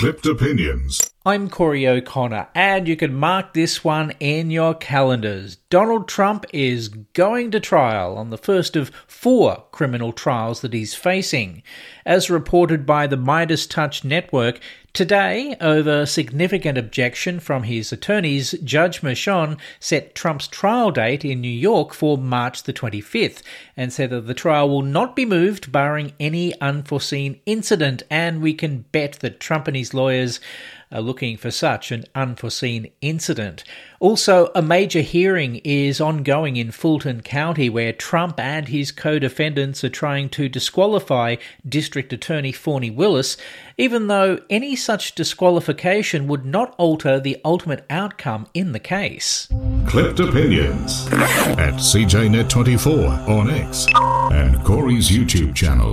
Clipped Opinions. I'm Cory O'Connor, and you can mark this one in your calendars. Donald Trump is going to trial on the first of four criminal trials that he's facing. As reported by the MeidasTouch Network, today, over significant objection from his attorneys, Judge Merchan set Trump's trial date in New York for March the 25th and said that the trial will not be moved barring any unforeseen incident, and we can bet that Trump and his lawyers are looking for such an unforeseen incident. Also, a major hearing is ongoing in Fulton County where Trump and his co defendants are trying to disqualify District Attorney Fani Willis, even though any such disqualification would not alter the ultimate outcome in the case. Clipped Opinions at CJNet24 on X and Cory's YouTube channel.